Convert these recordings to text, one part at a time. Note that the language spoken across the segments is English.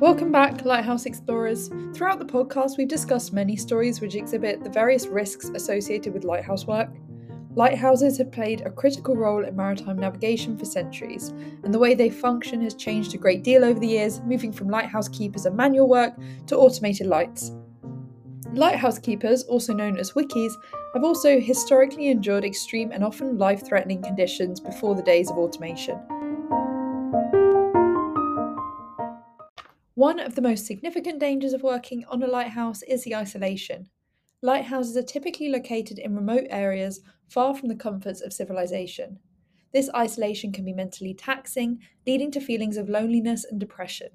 Welcome back, Lighthouse Explorers. Throughout the podcast, we've discussed many stories which exhibit the various risks associated with lighthouse work. Lighthouses have played a critical role in maritime navigation for centuries, and the way they function has changed a great deal over the years, moving from lighthouse keepers and manual work to automated lights. Lighthouse keepers, also known as wickies, have also historically endured extreme and often life threatening conditions before the days of automation. One of the most significant dangers of working on a lighthouse is the isolation. Lighthouses are typically located in remote areas far from the comforts of civilization. This isolation can be mentally taxing, leading to feelings of loneliness and depression.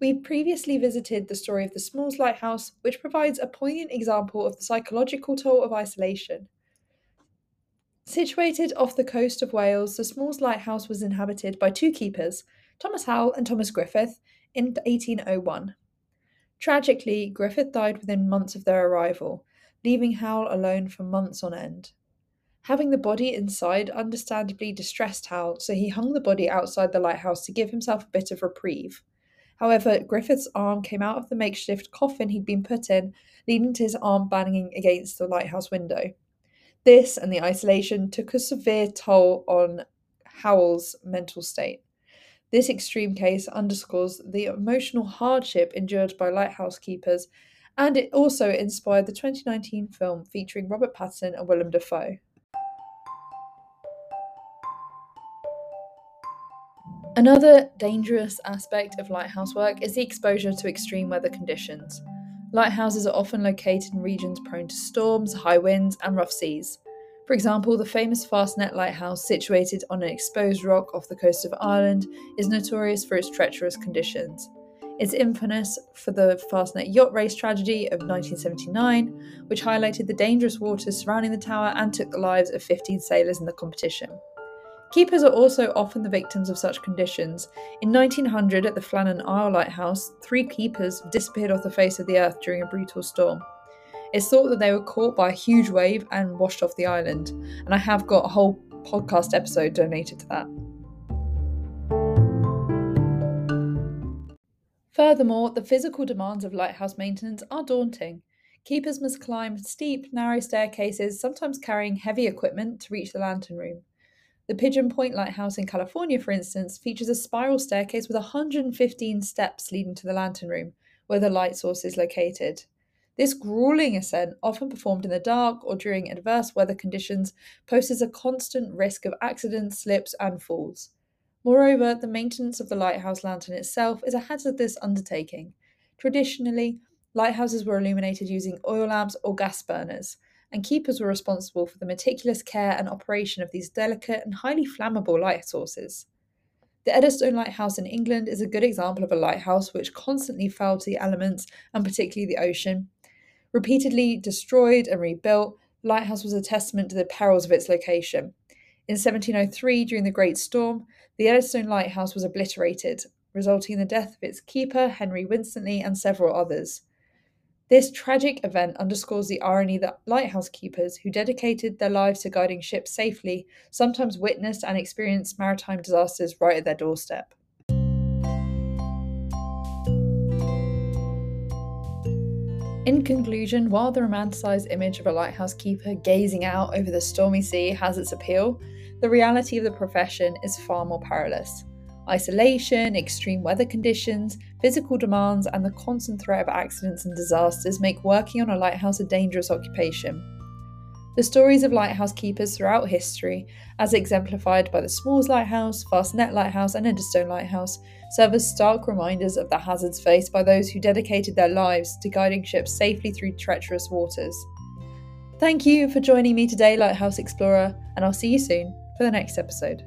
We previously visited the story of the Smalls Lighthouse, which provides a poignant example of the psychological toll of isolation. Situated off the coast of Wales, the Smalls Lighthouse was inhabited by two keepers, Thomas Howell and Thomas Griffith, in 1801. Tragically, Griffith died within months of their arrival, leaving Howell alone for months on end. Having the body inside understandably distressed Howell, so he hung the body outside the lighthouse to give himself a bit of reprieve. However, Griffith's arm came out of the makeshift coffin he'd been put in, leading to his arm banging against the lighthouse window. This and the isolation took a severe toll on Howell's mental state. This extreme case underscores the emotional hardship endured by lighthouse keepers, and it also inspired the 2019 film featuring Robert Pattinson and Willem Dafoe. Another dangerous aspect of lighthouse work is the exposure to extreme weather conditions. Lighthouses are often located in regions prone to storms, high winds, and rough seas. For example, the famous Fastnet Lighthouse, situated on an exposed rock off the coast of Ireland, is notorious for its treacherous conditions. It's infamous for the Fastnet yacht race tragedy of 1979, which highlighted the dangerous waters surrounding the tower and took the lives of 15 sailors in the competition. Keepers are also often the victims of such conditions. In 1900, at the Flannan Isle Lighthouse, three keepers disappeared off the face of the earth during a brutal storm. It's thought that they were caught by a huge wave and washed off the island, and I have got a whole podcast episode donated to that. Furthermore, the physical demands of lighthouse maintenance are daunting. Keepers must climb steep, narrow staircases, sometimes carrying heavy equipment to reach the lantern room. The Pigeon Point Lighthouse in California, for instance, features a spiral staircase with 115 steps leading to the lantern room, where the light source is located. This grueling ascent, often performed in the dark or during adverse weather conditions, poses a constant risk of accidents, slips, and falls. Moreover, the maintenance of the lighthouse lantern itself is a hazardous undertaking. Traditionally, lighthouses were illuminated using oil lamps or gas burners, and keepers were responsible for the meticulous care and operation of these delicate and highly flammable light sources. The Eddystone Lighthouse in England is a good example of a lighthouse which constantly fell to the elements and particularly the ocean, Repeatedly destroyed and rebuilt, Lighthouse was a testament to the perils of its location. In 1703, during the Great Storm, the Eddystone Lighthouse was obliterated, resulting in the death of its keeper, Henry Winstanley, and several others. This tragic event underscores the irony that lighthouse keepers, who dedicated their lives to guiding ships safely, sometimes witnessed and experienced maritime disasters right at their doorstep. In conclusion, while the romanticised image of a lighthouse keeper gazing out over the stormy sea has its appeal, the reality of the profession is far more perilous. Isolation, extreme weather conditions, physical demands, and the constant threat of accidents and disasters make working on a lighthouse a dangerous occupation. The stories of lighthouse keepers throughout history, as exemplified by the Smalls Lighthouse, Fastnet Lighthouse, and Eddystone Lighthouse, serve as stark reminders of the hazards faced by those who dedicated their lives to guiding ships safely through treacherous waters. Thank you for joining me today, Lighthouse Explorer, and I'll see you soon for the next episode.